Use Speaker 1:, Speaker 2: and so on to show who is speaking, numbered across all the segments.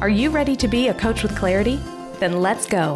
Speaker 1: Are you ready to be a coach with clarity? Then let's go.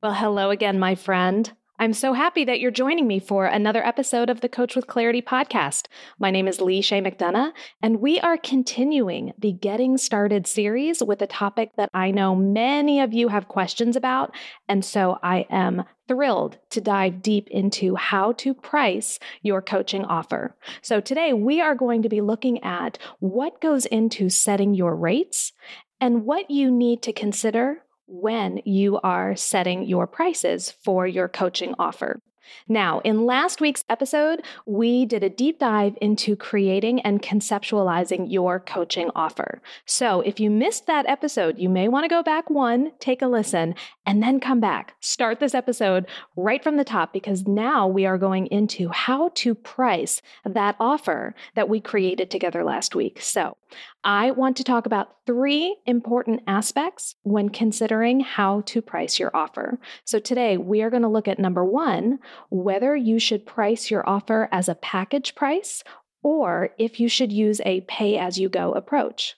Speaker 1: Well, hello again, my friend. I'm so happy that you're joining me for another episode of the Coach with Clarity podcast. My name is Leisha McDonough, and we are continuing the Getting Started series with a topic that I know many of you have questions about. And so I am thrilled to dive deep into how to price your coaching offer. So today we are going to be looking at what goes into setting your rates and what you need to consider when you are setting your prices for your coaching offer. Now, in last week's episode, we did a deep dive into creating and conceptualizing your coaching offer. So, if you missed that episode, you may want to go back one, take a listen, and then come back. Start this episode right from the top because now we are going into how to price that offer that we created together last week. So, I want to talk about three important aspects when considering how to price your offer. So, today we are going to look at number one, whether you should price your offer as a package price or if you should use a pay as you go approach.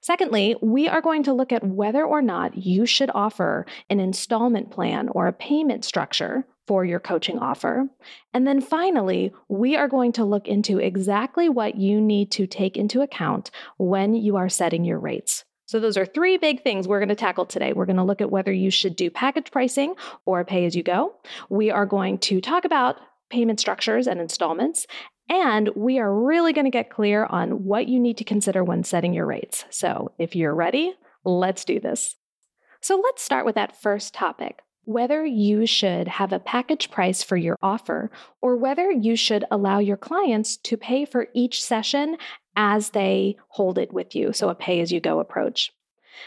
Speaker 1: Secondly, we are going to look at whether or not you should offer an installment plan or a payment structure for your coaching offer. And then finally, we are going to look into exactly what you need to take into account when you are setting your rates. So, those are three big things we're going to tackle today. We're going to look at whether you should do package pricing or pay as you go. We are going to talk about payment structures and installments. And we are really going to get clear on what you need to consider when setting your rates. So, if you're ready, let's do this. So, let's start with that first topic whether you should have a package price for your offer or whether you should allow your clients to pay for each session as they hold it with you. So, a pay as you go approach.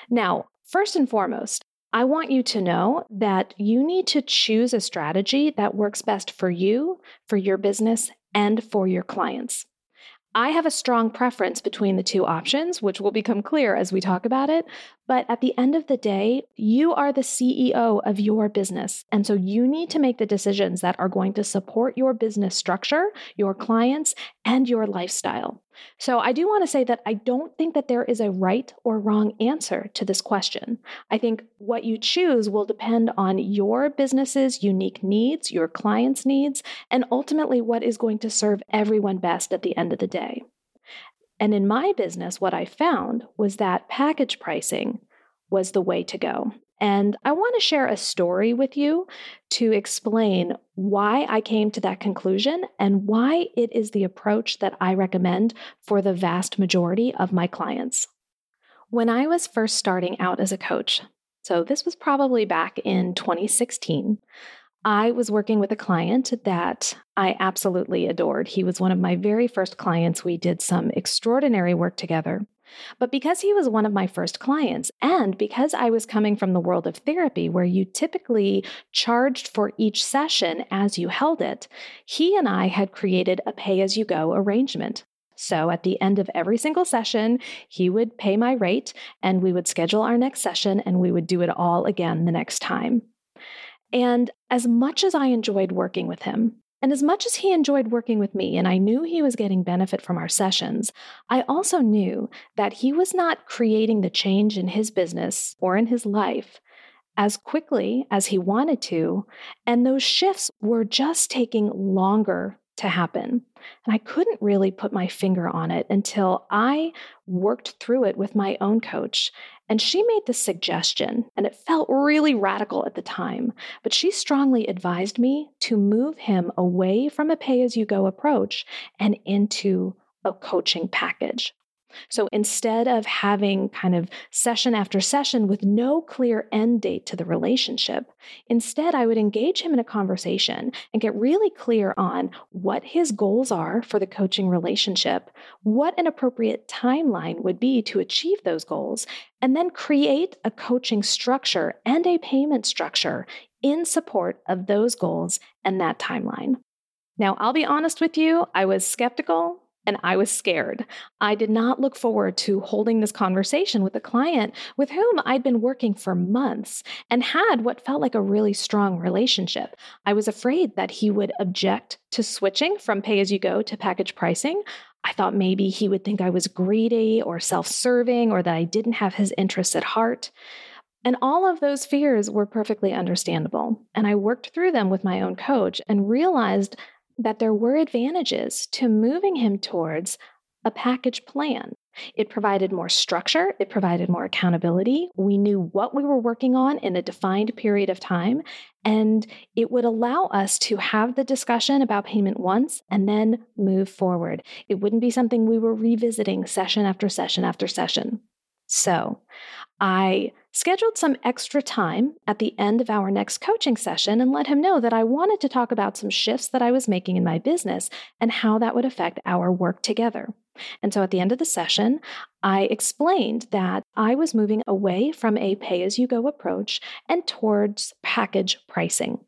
Speaker 1: Now, first and foremost, I want you to know that you need to choose a strategy that works best for you, for your business, and for your clients. I have a strong preference between the two options, which will become clear as we talk about it. But at the end of the day, you are the CEO of your business. And so you need to make the decisions that are going to support your business structure, your clients, and your lifestyle. So I do want to say that I don't think that there is a right or wrong answer to this question. I think what you choose will depend on your business's unique needs, your clients' needs, and ultimately what is going to serve everyone best at the end of the day. And in my business, what I found was that package pricing was the way to go. And I want to share a story with you to explain why I came to that conclusion and why it is the approach that I recommend for the vast majority of my clients. When I was first starting out as a coach, so this was probably back in 2016, I was working with a client that I absolutely adored. He was one of my very first clients. We did some extraordinary work together. But because he was one of my first clients, and because I was coming from the world of therapy where you typically charged for each session as you held it, he and I had created a pay as you go arrangement. So at the end of every single session, he would pay my rate and we would schedule our next session and we would do it all again the next time. And as much as I enjoyed working with him, and as much as he enjoyed working with me, and I knew he was getting benefit from our sessions, I also knew that he was not creating the change in his business or in his life as quickly as he wanted to. And those shifts were just taking longer to happen. And I couldn't really put my finger on it until I worked through it with my own coach. And she made this suggestion, and it felt really radical at the time, but she strongly advised me to move him away from a pay as you go approach and into a coaching package. So instead of having kind of session after session with no clear end date to the relationship, instead I would engage him in a conversation and get really clear on what his goals are for the coaching relationship, what an appropriate timeline would be to achieve those goals, and then create a coaching structure and a payment structure in support of those goals and that timeline. Now, I'll be honest with you, I was skeptical and I was scared. I did not look forward to holding this conversation with a client with whom I'd been working for months and had what felt like a really strong relationship. I was afraid that he would object to switching from pay as you go to package pricing. I thought maybe he would think I was greedy or self serving or that I didn't have his interests at heart. And all of those fears were perfectly understandable. And I worked through them with my own coach and realized that there were advantages to moving him towards a package plan. It provided more structure, it provided more accountability. We knew what we were working on in a defined period of time, and it would allow us to have the discussion about payment once and then move forward. It wouldn't be something we were revisiting session after session after session. So, I scheduled some extra time at the end of our next coaching session and let him know that I wanted to talk about some shifts that I was making in my business and how that would affect our work together. And so at the end of the session, I explained that I was moving away from a pay as you go approach and towards package pricing.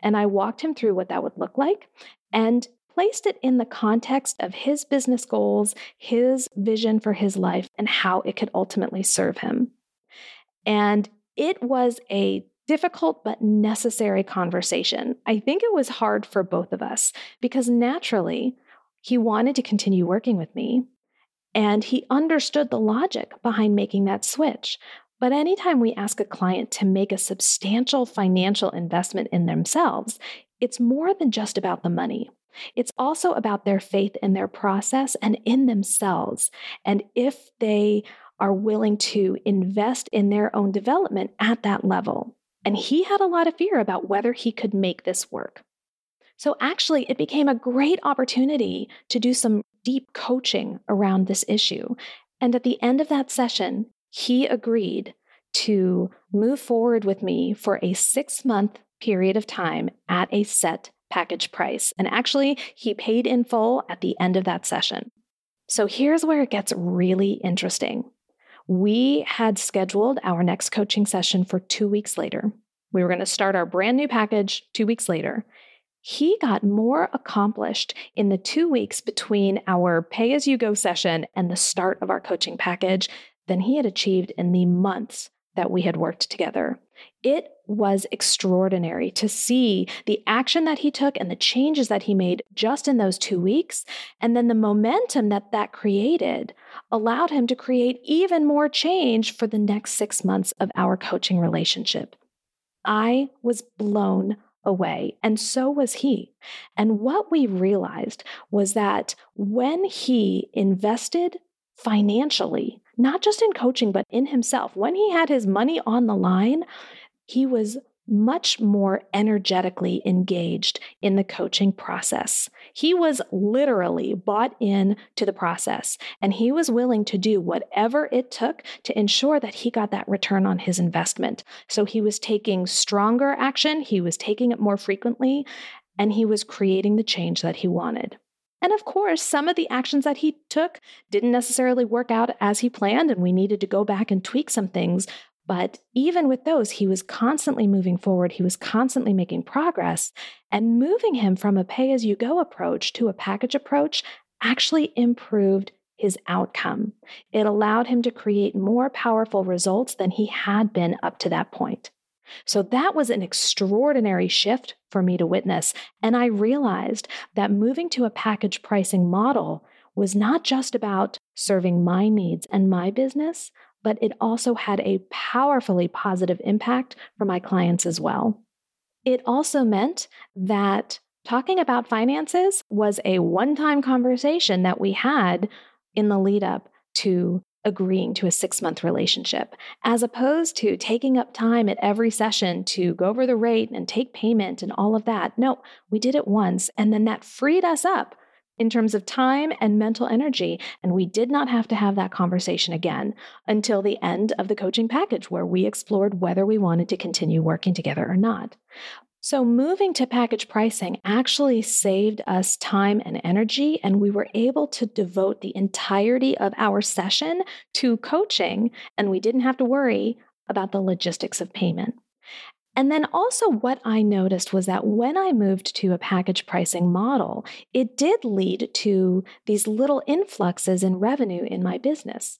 Speaker 1: And I walked him through what that would look like and placed it in the context of his business goals, his vision for his life, and how it could ultimately serve him. And it was a difficult but necessary conversation. I think it was hard for both of us because naturally, he wanted to continue working with me and he understood the logic behind making that switch. But anytime we ask a client to make a substantial financial investment in themselves, it's more than just about the money. It's also about their faith in their process and in themselves. And if they are willing to invest in their own development at that level. And he had a lot of fear about whether he could make this work. So, actually, it became a great opportunity to do some deep coaching around this issue. And at the end of that session, he agreed to move forward with me for a six month period of time at a set package price. And actually, he paid in full at the end of that session. So here's where it gets really interesting. We had scheduled our next coaching session for two weeks later. We were going to start our brand new package two weeks later. He got more accomplished in the two weeks between our pay as you go session and the start of our coaching package than he had achieved in the months that we had worked together. It was extraordinary to see the action that he took and the changes that he made just in those two weeks. And then the momentum that that created allowed him to create even more change for the next six months of our coaching relationship. I was blown away, and so was he. And what we realized was that when he invested financially, not just in coaching, but in himself. When he had his money on the line, he was much more energetically engaged in the coaching process. He was literally bought in to the process and he was willing to do whatever it took to ensure that he got that return on his investment. So he was taking stronger action, he was taking it more frequently, and he was creating the change that he wanted. And of course, some of the actions that he took didn't necessarily work out as he planned, and we needed to go back and tweak some things. But even with those, he was constantly moving forward. He was constantly making progress. And moving him from a pay as you go approach to a package approach actually improved his outcome. It allowed him to create more powerful results than he had been up to that point. So that was an extraordinary shift for me to witness. And I realized that moving to a package pricing model was not just about serving my needs and my business, but it also had a powerfully positive impact for my clients as well. It also meant that talking about finances was a one time conversation that we had in the lead up to agreeing to a six month relationship, as opposed to taking up time at every session to go over the rate and take payment and all of that. No, we did it once, and then that freed us up in terms of time and mental energy. And we did not have to have that conversation again until the end of the coaching package, where we explored whether we wanted to continue working together or not. So, moving to package pricing actually saved us time and energy, and we were able to devote the entirety of our session to coaching, and we didn't have to worry about the logistics of payment. And then also, what I noticed was that when I moved to a package pricing model, it did lead to these little influxes in revenue in my business.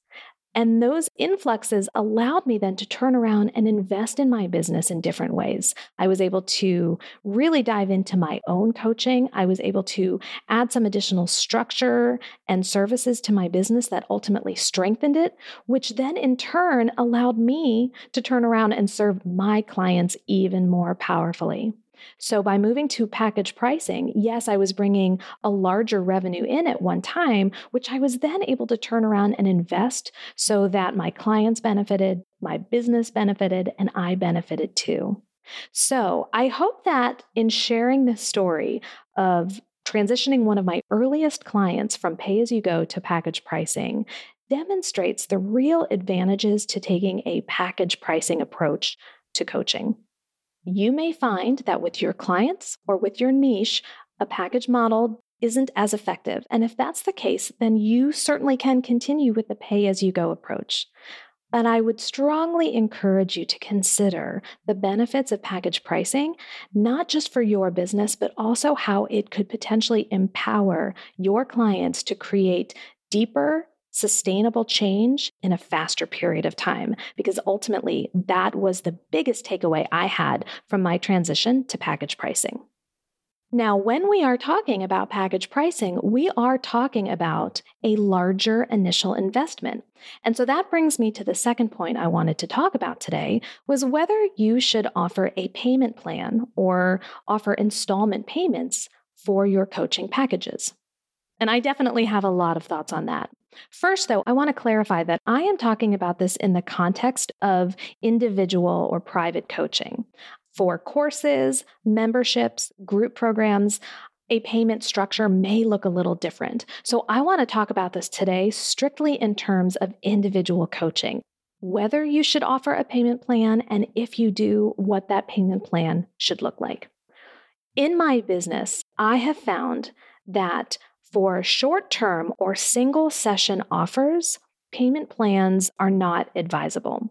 Speaker 1: And those influxes allowed me then to turn around and invest in my business in different ways. I was able to really dive into my own coaching. I was able to add some additional structure and services to my business that ultimately strengthened it, which then in turn allowed me to turn around and serve my clients even more powerfully. So, by moving to package pricing, yes, I was bringing a larger revenue in at one time, which I was then able to turn around and invest so that my clients benefited, my business benefited, and I benefited too. So, I hope that in sharing this story of transitioning one of my earliest clients from pay as you go to package pricing demonstrates the real advantages to taking a package pricing approach to coaching. You may find that with your clients or with your niche, a package model isn't as effective. And if that's the case, then you certainly can continue with the pay as you go approach. But I would strongly encourage you to consider the benefits of package pricing, not just for your business, but also how it could potentially empower your clients to create deeper, sustainable change in a faster period of time. Because ultimately, that was the biggest takeaway I had from my transition to package pricing. Now, when we are talking about package pricing, we are talking about a larger initial investment. And so that brings me to the second point I wanted to talk about today was whether you should offer a payment plan or offer installment payments for your coaching packages. And I definitely have a lot of thoughts on that. First, though, I want to clarify that I am talking about this in the context of individual or private coaching. For courses, memberships, group programs, a payment structure may look a little different. So, I want to talk about this today strictly in terms of individual coaching. Whether you should offer a payment plan, and if you do, what that payment plan should look like. In my business, I have found that for short term or single session offers, payment plans are not advisable.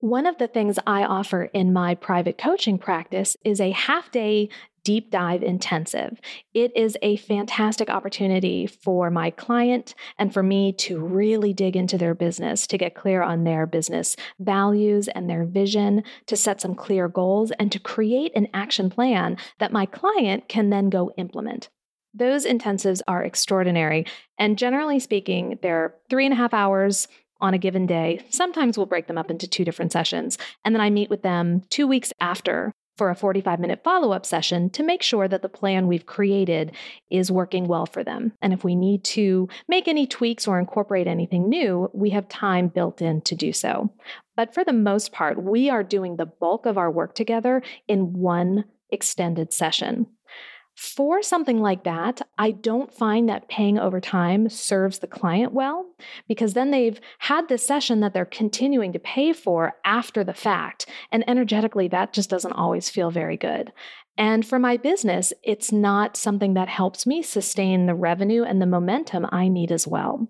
Speaker 1: One of the things I offer in my private coaching practice is a half day deep dive intensive. It is a fantastic opportunity for my client and for me to really dig into their business, to get clear on their business values and their vision, to set some clear goals, and to create an action plan that my client can then go implement. Those intensives are extraordinary. And generally speaking, they're three and a half hours on a given day. Sometimes we'll break them up into two different sessions. And then I meet with them two weeks after for a 45 minute follow up session to make sure that the plan we've created is working well for them. And if we need to make any tweaks or incorporate anything new, we have time built in to do so. But for the most part, we are doing the bulk of our work together in one extended session. For something like that, I don't find that paying over time serves the client well because then they've had this session that they're continuing to pay for after the fact. And energetically, that just doesn't always feel very good. And for my business, it's not something that helps me sustain the revenue and the momentum I need as well.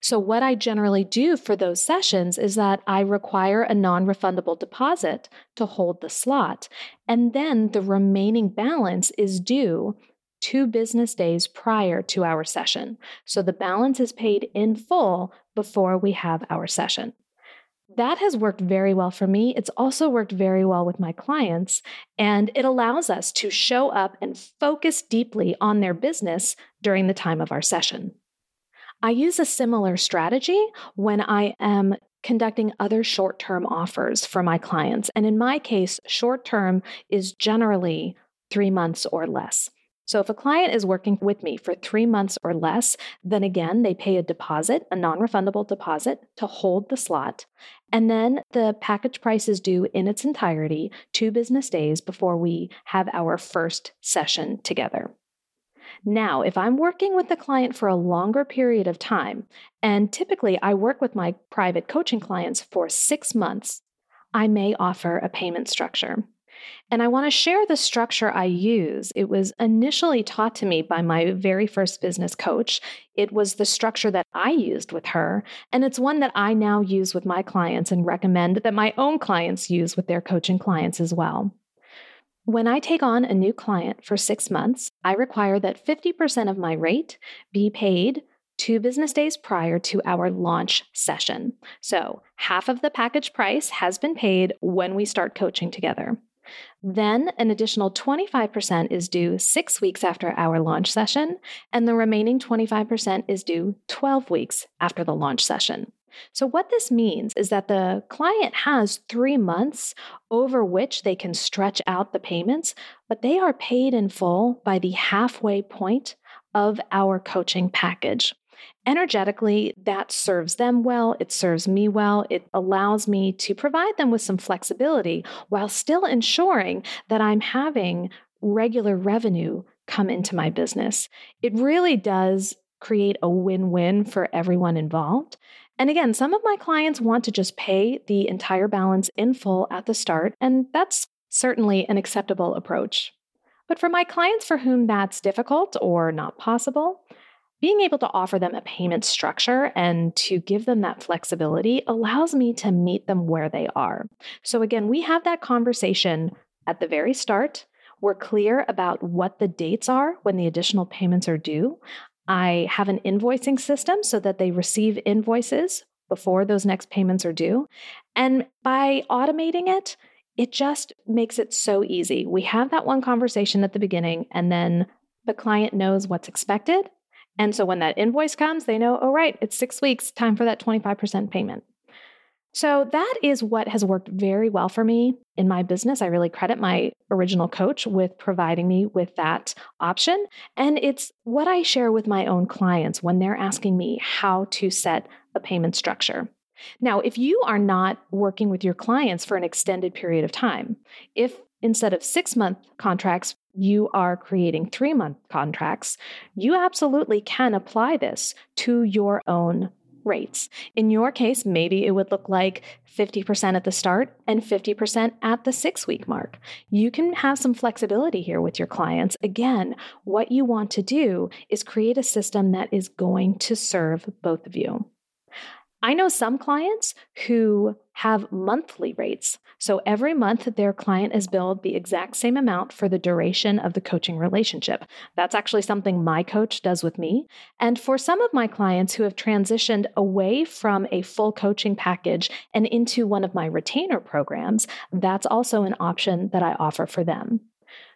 Speaker 1: So, what I generally do for those sessions is that I require a non refundable deposit to hold the slot. And then the remaining balance is due two business days prior to our session. So, the balance is paid in full before we have our session. That has worked very well for me. It's also worked very well with my clients, and it allows us to show up and focus deeply on their business during the time of our session. I use a similar strategy when I am conducting other short term offers for my clients. And in my case, short term is generally three months or less. So if a client is working with me for three months or less, then again, they pay a deposit, a non refundable deposit to hold the slot. And then the package price is due in its entirety two business days before we have our first session together. Now, if I'm working with the client for a longer period of time, and typically I work with my private coaching clients for six months, I may offer a payment structure. And I want to share the structure I use. It was initially taught to me by my very first business coach. It was the structure that I used with her, and it's one that I now use with my clients and recommend that my own clients use with their coaching clients as well. When I take on a new client for six months, I require that 50% of my rate be paid two business days prior to our launch session. So, half of the package price has been paid when we start coaching together. Then an additional 25% is due six weeks after our launch session, and the remaining 25% is due 12 weeks after the launch session. So, what this means is that the client has three months over which they can stretch out the payments, but they are paid in full by the halfway point of our coaching package energetically, that serves them well. It serves me well. It allows me to provide them with some flexibility while still ensuring that I'm having regular revenue come into my business. It really does create a win win for everyone involved. And again, some of my clients want to just pay the entire balance in full at the start, and that's certainly an acceptable approach. But for my clients for whom that's difficult or not possible, being able to offer them a payment structure and to give them that flexibility allows me to meet them where they are. So, again, we have that conversation at the very start. We're clear about what the dates are when the additional payments are due. I have an invoicing system so that they receive invoices before those next payments are due. And by automating it, it just makes it so easy. We have that one conversation at the beginning, and then the client knows what's expected and so when that invoice comes, they know, oh, right, it's six weeks, time for that 25% payment. So that is what has worked very well for me in my business. I really credit my original coach with providing me with that option. And it's what I share with my own clients when they're asking me how to set a payment structure. Now, if you are not working with your clients for an extended period of time, if instead of six month contracts, you are creating three month contracts, you absolutely can apply this to your own rates. In your case, maybe it would look like 50% at the start and 50% at the six week mark. You can have some flexibility here with your clients. Again, what you want to do is create a system that is going to serve both of you. I know some clients who have monthly rates. So every month, their client is billed the exact same amount for the duration of the coaching relationship. That's actually something my coach does with me. And for some of my clients who have transitioned away from a full coaching package and into one of my retainer programs, that's also an option that I offer for them.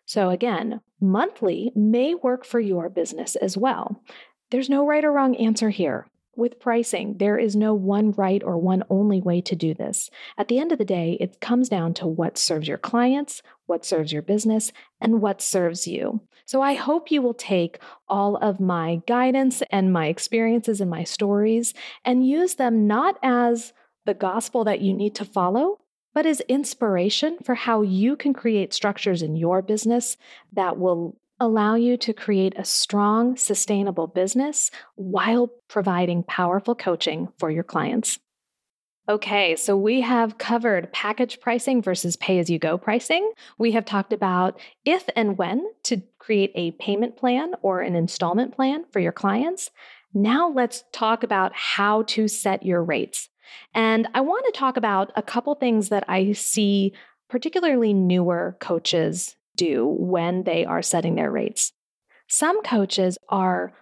Speaker 1: So again, monthly may work for your business as well. There's no right or wrong answer here with pricing, there is no one right or one only way to do this. At the end of the day, it comes down to what serves your clients, what serves your business, and what serves you. So I hope you will take all of my guidance and my experiences and my stories and use them not as the gospel that you need to follow, but as inspiration for how you can create structures in your business that will allow you to create a strong, sustainable business while providing powerful coaching for your clients. Okay, so we have covered package pricing versus pay as you go pricing. We have talked about if and when to create a payment plan or an installment plan for your clients. Now let's talk about how to set your rates. And I want to talk about a couple things that I see particularly newer coaches do when they are setting their rates. Some coaches are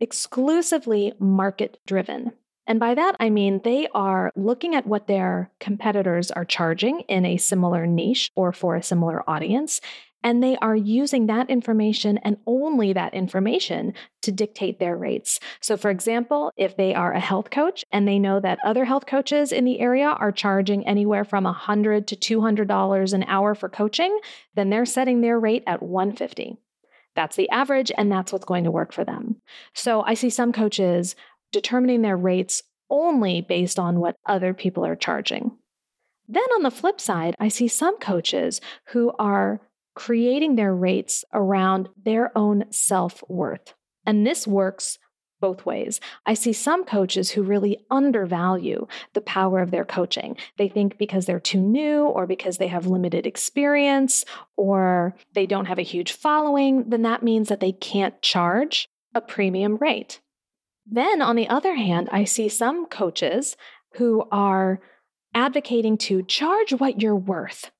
Speaker 1: exclusively market driven. And by that, I mean they are looking at what their competitors are charging in a similar niche or for a similar audience and they are using that information and only that information to dictate their rates. So, for example, if they are a health coach and they know that other health coaches in the area are charging anywhere from 100 to $200 an hour for coaching, then they're setting their rate at 150. That's the average, and that's what's going to work for them. So, I see some coaches determining their rates only based on what other people are charging. Then on the flip side, I see some coaches who are creating their rates around their own self worth. And this works both ways. I see some coaches who really undervalue the power of their coaching. They think because they're too new or because they have limited experience or they don't have a huge following, then that means that they can't charge a premium rate. Then, on the other hand, I see some coaches who are advocating to charge what you're worth.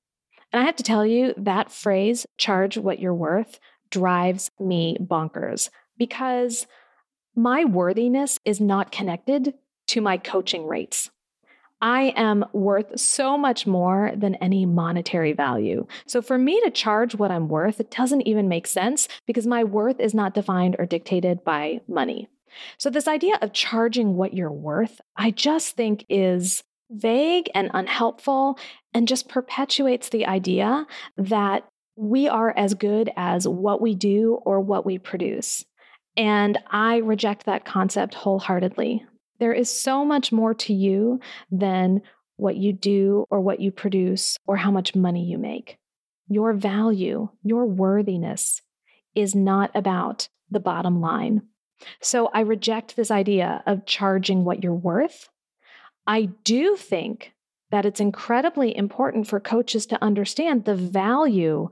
Speaker 1: And I have to tell you, that phrase, charge what you're worth, drives me bonkers because my worthiness is not connected to my coaching rates. I am worth so much more than any monetary value. So for me to charge what I'm worth, it doesn't even make sense because my worth is not defined or dictated by money. So this idea of charging what you're worth, I just think is vague and unhelpful and just perpetuates the idea that we are as good as what we do or what we produce. And I reject that concept wholeheartedly. There is so much more to you than what you do or what you produce or how much money you make. Your value, your worthiness is not about the bottom line. So I reject this idea of charging what you're worth. I do think that it's incredibly important for coaches to understand the value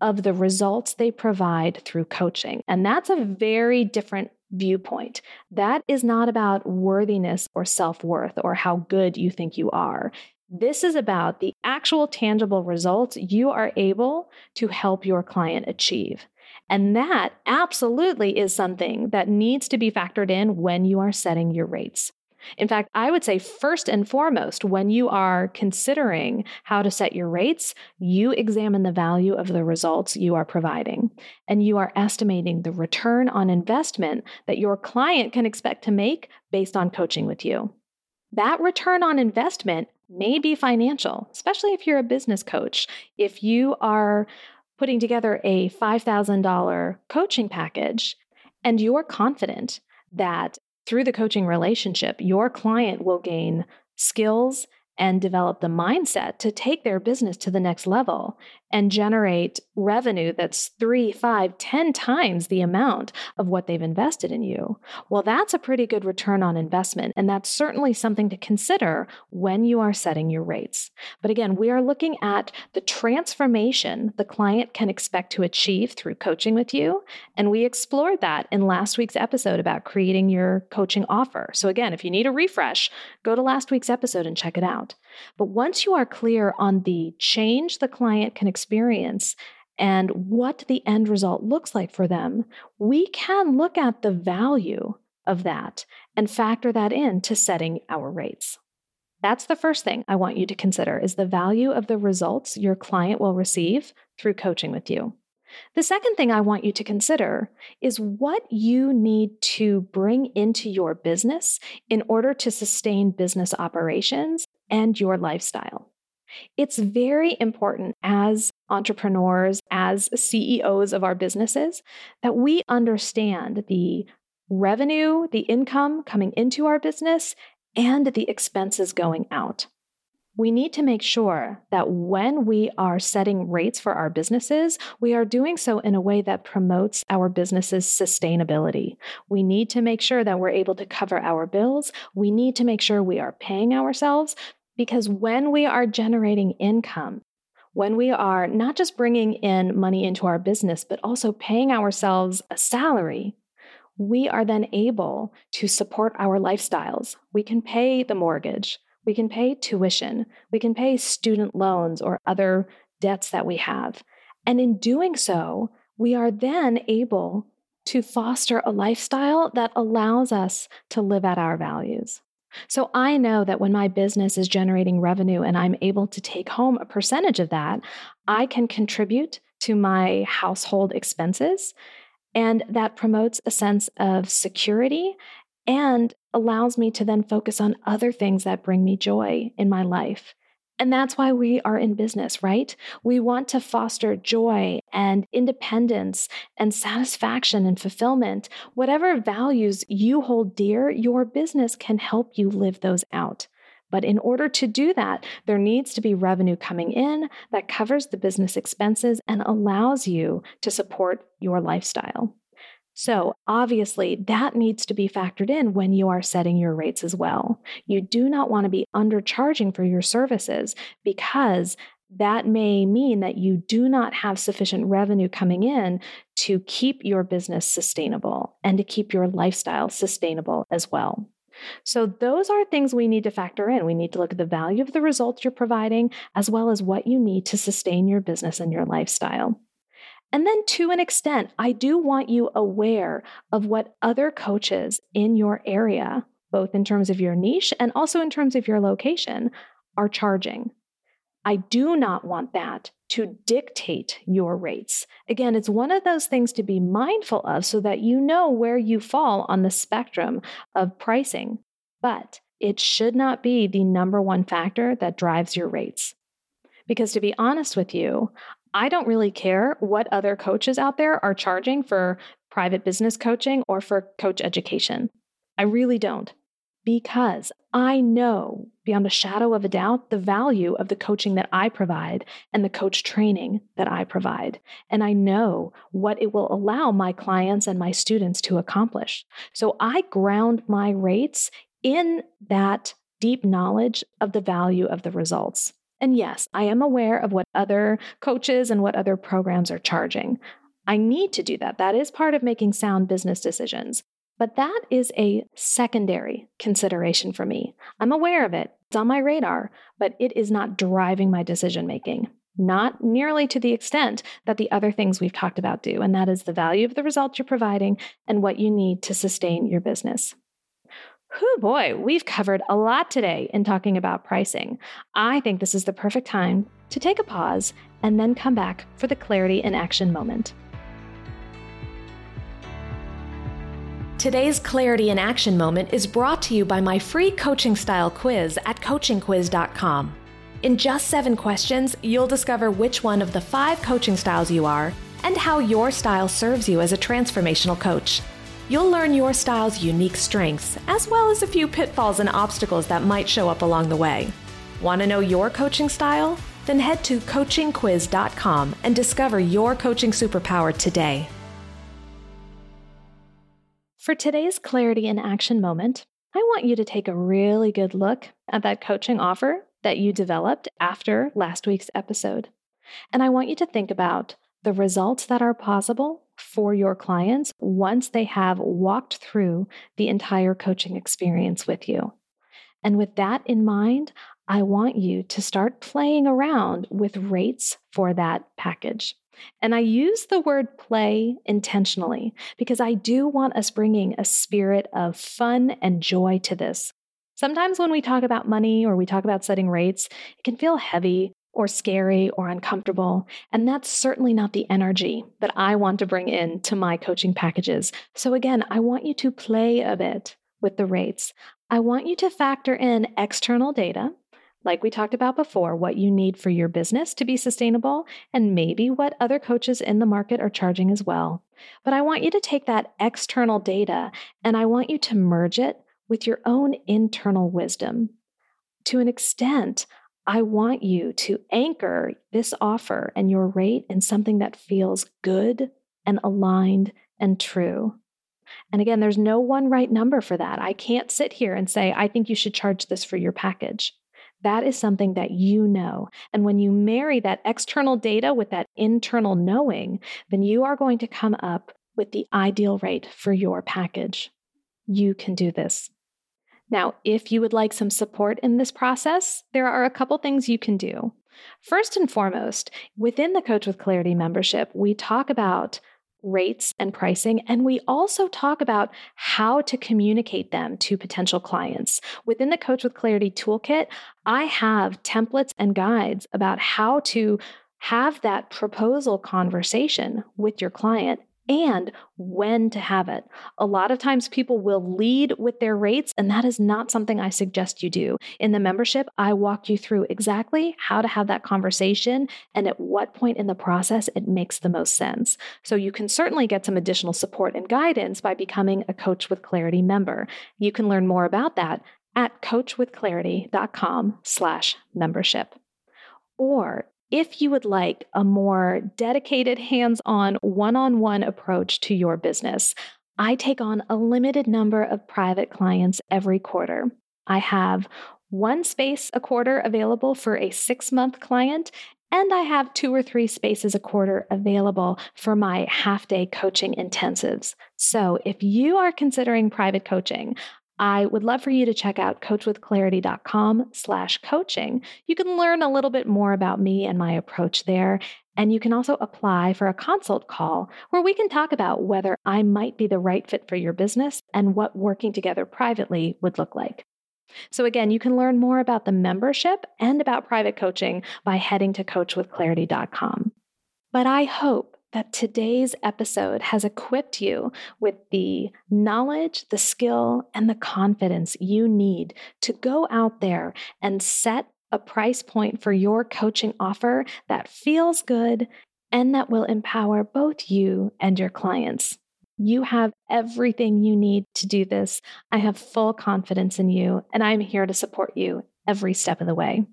Speaker 1: of the results they provide through coaching. And that's a very different viewpoint. That is not about worthiness or self worth or how good you think you are. This is about the actual tangible results you are able to help your client achieve. And that absolutely is something that needs to be factored in when you are setting your rates. In fact, I would say first and foremost, when you are considering how to set your rates, you examine the value of the results you are providing and you are estimating the return on investment that your client can expect to make based on coaching with you. That return on investment may be financial, especially if you're a business coach. If you are putting together a $5,000 coaching package and you're confident that through the coaching relationship, your client will gain skills and develop the mindset to take their business to the next level and generate revenue that's three, five, ten times the amount of what they've invested in you. Well, that's a pretty good return on investment. And that's certainly something to consider when you are setting your rates. But again, we are looking at the transformation the client can expect to achieve through coaching with you. And we explored that in last week's episode about creating your coaching offer. So again, if you need a refresh, go to last week's episode and check it out. But once you are clear on the change the client can experience and what the end result looks like for them, we can look at the value of that and factor that in to setting our rates. That's the first thing I want you to consider is the value of the results your client will receive through coaching with you. The second thing I want you to consider is what you need to bring into your business in order to sustain business operations and your lifestyle. It's very important as entrepreneurs, as CEOs of our businesses, that we understand the revenue, the income coming into our business, and the expenses going out we need to make sure that when we are setting rates for our businesses, we are doing so in a way that promotes our business's sustainability. We need to make sure that we're able to cover our bills. We need to make sure we are paying ourselves because when we are generating income, when we are not just bringing in money into our business, but also paying ourselves a salary, we are then able to support our lifestyles. We can pay the mortgage. We can pay tuition, we can pay student loans or other debts that we have. And in doing so, we are then able to foster a lifestyle that allows us to live at our values. So I know that when my business is generating revenue and I'm able to take home a percentage of that, I can contribute to my household expenses. And that promotes a sense of security and allows me to then focus on other things that bring me joy in my life. And that's why we are in business, right? We want to foster joy and independence and satisfaction and fulfillment. Whatever values you hold dear, your business can help you live those out. But in order to do that, there needs to be revenue coming in that covers the business expenses and allows you to support your lifestyle. So, obviously, that needs to be factored in when you are setting your rates as well. You do not want to be undercharging for your services because that may mean that you do not have sufficient revenue coming in to keep your business sustainable and to keep your lifestyle sustainable as well. So, those are things we need to factor in. We need to look at the value of the results you're providing, as well as what you need to sustain your business and your lifestyle. And then, to an extent, I do want you aware of what other coaches in your area, both in terms of your niche and also in terms of your location, are charging. I do not want that to dictate your rates. Again, it's one of those things to be mindful of so that you know where you fall on the spectrum of pricing, but it should not be the number one factor that drives your rates. Because to be honest with you, I don't really care what other coaches out there are charging for private business coaching or for coach education. I really don't. Because I know beyond a shadow of a doubt the value of the coaching that I provide and the coach training that I provide. And I know what it will allow my clients and my students to accomplish. So I ground my rates in that deep knowledge of the value of the results. And yes, I am aware of what other coaches and what other programs are charging. I need to do that. That is part of making sound business decisions. But that is a secondary consideration for me. I'm aware of it, it's on my radar, but it is not driving my decision making. Not nearly to the extent that the other things we've talked about do, and that is the value of the results you're providing and what you need to sustain your business. Whew, boy, we've covered a lot today in talking about pricing. I think this is the perfect time to take a pause and then come back for the clarity in action moment. Today's Clarity in Action moment is brought to you by my free coaching style quiz at coachingquiz.com. In just seven questions, you'll discover which one of the five coaching styles you are and how your style serves you as a transformational coach. You'll learn your style's unique strengths, as well as a few pitfalls and obstacles that might show up along the way. Want to know your coaching style? Then head to coachingquiz.com and discover your coaching superpower today. For today's clarity in action moment, I want you to take a really good look at that coaching offer that you developed after last week's episode. And I want you to think about the results that are possible for your clients once they have walked through the entire coaching experience with you. And with that in mind, I want you to start playing around with rates for that package. And I use the word play intentionally because I do want us bringing a spirit of fun and joy to this. Sometimes when we talk about money or we talk about setting rates, it can feel heavy or scary or uncomfortable. And that's certainly not the energy that I want to bring in to my coaching packages. So again, I want you to play a bit with the rates. I want you to factor in external data, like we talked about before, what you need for your business to be sustainable, and maybe what other coaches in the market are charging as well. But I want you to take that external data and I want you to merge it with your own internal wisdom. To an extent, I want you to anchor this offer and your rate in something that feels good and aligned and true. And again, there's no one right number for that. I can't sit here and say, I think you should charge this for your package. That is something that you know. And when you marry that external data with that internal knowing, then you are going to come up with the ideal rate for your package. You can do this. Now, if you would like some support in this process, there are a couple things you can do. First and foremost, within the Coach with Clarity membership, we talk about rates and pricing, and we also talk about how to communicate them to potential clients. Within the Coach with Clarity toolkit, I have templates and guides about how to have that proposal conversation with your client and when to have it. A lot of times people will lead with their rates, and that is not something I suggest you do. In the membership, I walk you through exactly how to have that conversation and at what point in the process it makes the most sense. So you can certainly get some additional support and guidance by becoming a Coach with Clarity member. You can learn more about that at coachwithclarity.com slash membership. Or if you would like a more dedicated, hands on, one on one approach to your business, I take on a limited number of private clients every quarter. I have one space a quarter available for a six month client, and I have two or three spaces a quarter available for my half day coaching intensives. So if you are considering private coaching, I would love for you to check out coachwithclarity.com slash coaching. You can learn a little bit more about me and my approach there. And you can also apply for a consult call where we can talk about whether I might be the right fit for your business and what working together privately would look like. So, again, you can learn more about the membership and about private coaching by heading to coachwithclarity.com. But I hope that today's episode has equipped you with the knowledge, the skill, and the confidence you need to go out there and set a price point for your coaching offer that feels good and that will empower both you and your clients. You have everything you need to do this. I have full confidence in you, and I'm here to support you every step of the way.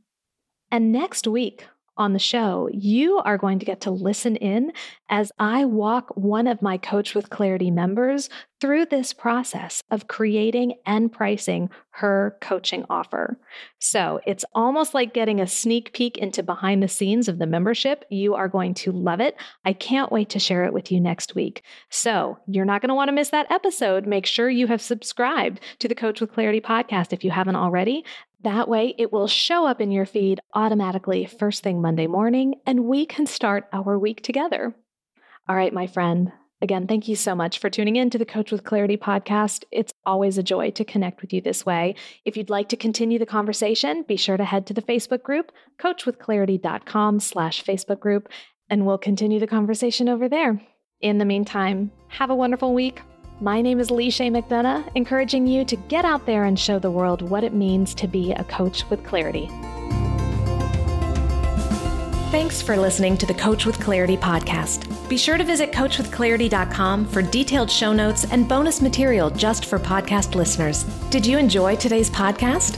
Speaker 1: And next week, on the show, you are going to get to listen in as I walk one of my Coach with Clarity members through this process of creating and pricing her coaching offer. So it's almost like getting a sneak peek into behind the scenes of the membership. You are going to love it. I can't wait to share it with you next week. So you're not going to want to miss that episode. Make sure you have subscribed to the Coach with Clarity podcast if you haven't already. That way, it will show up in your feed automatically first thing Monday morning, and we can start our week together. All right, my friend. Again, thank you so much for tuning in to the Coach with Clarity podcast. It's always a joy to connect with you this way. If you'd like to continue the conversation, be sure to head to the Facebook group, coachwithclarity.com slash Facebook group, and we'll continue the conversation over there. In the meantime, have a wonderful week. My name is Leisha McDonough, encouraging you to get out there and show the world what it means to be a coach with clarity. Thanks for listening to the Coach with Clarity podcast. Be sure to visit coachwithclarity.com for detailed show notes and bonus material just for podcast listeners. Did you enjoy today's podcast?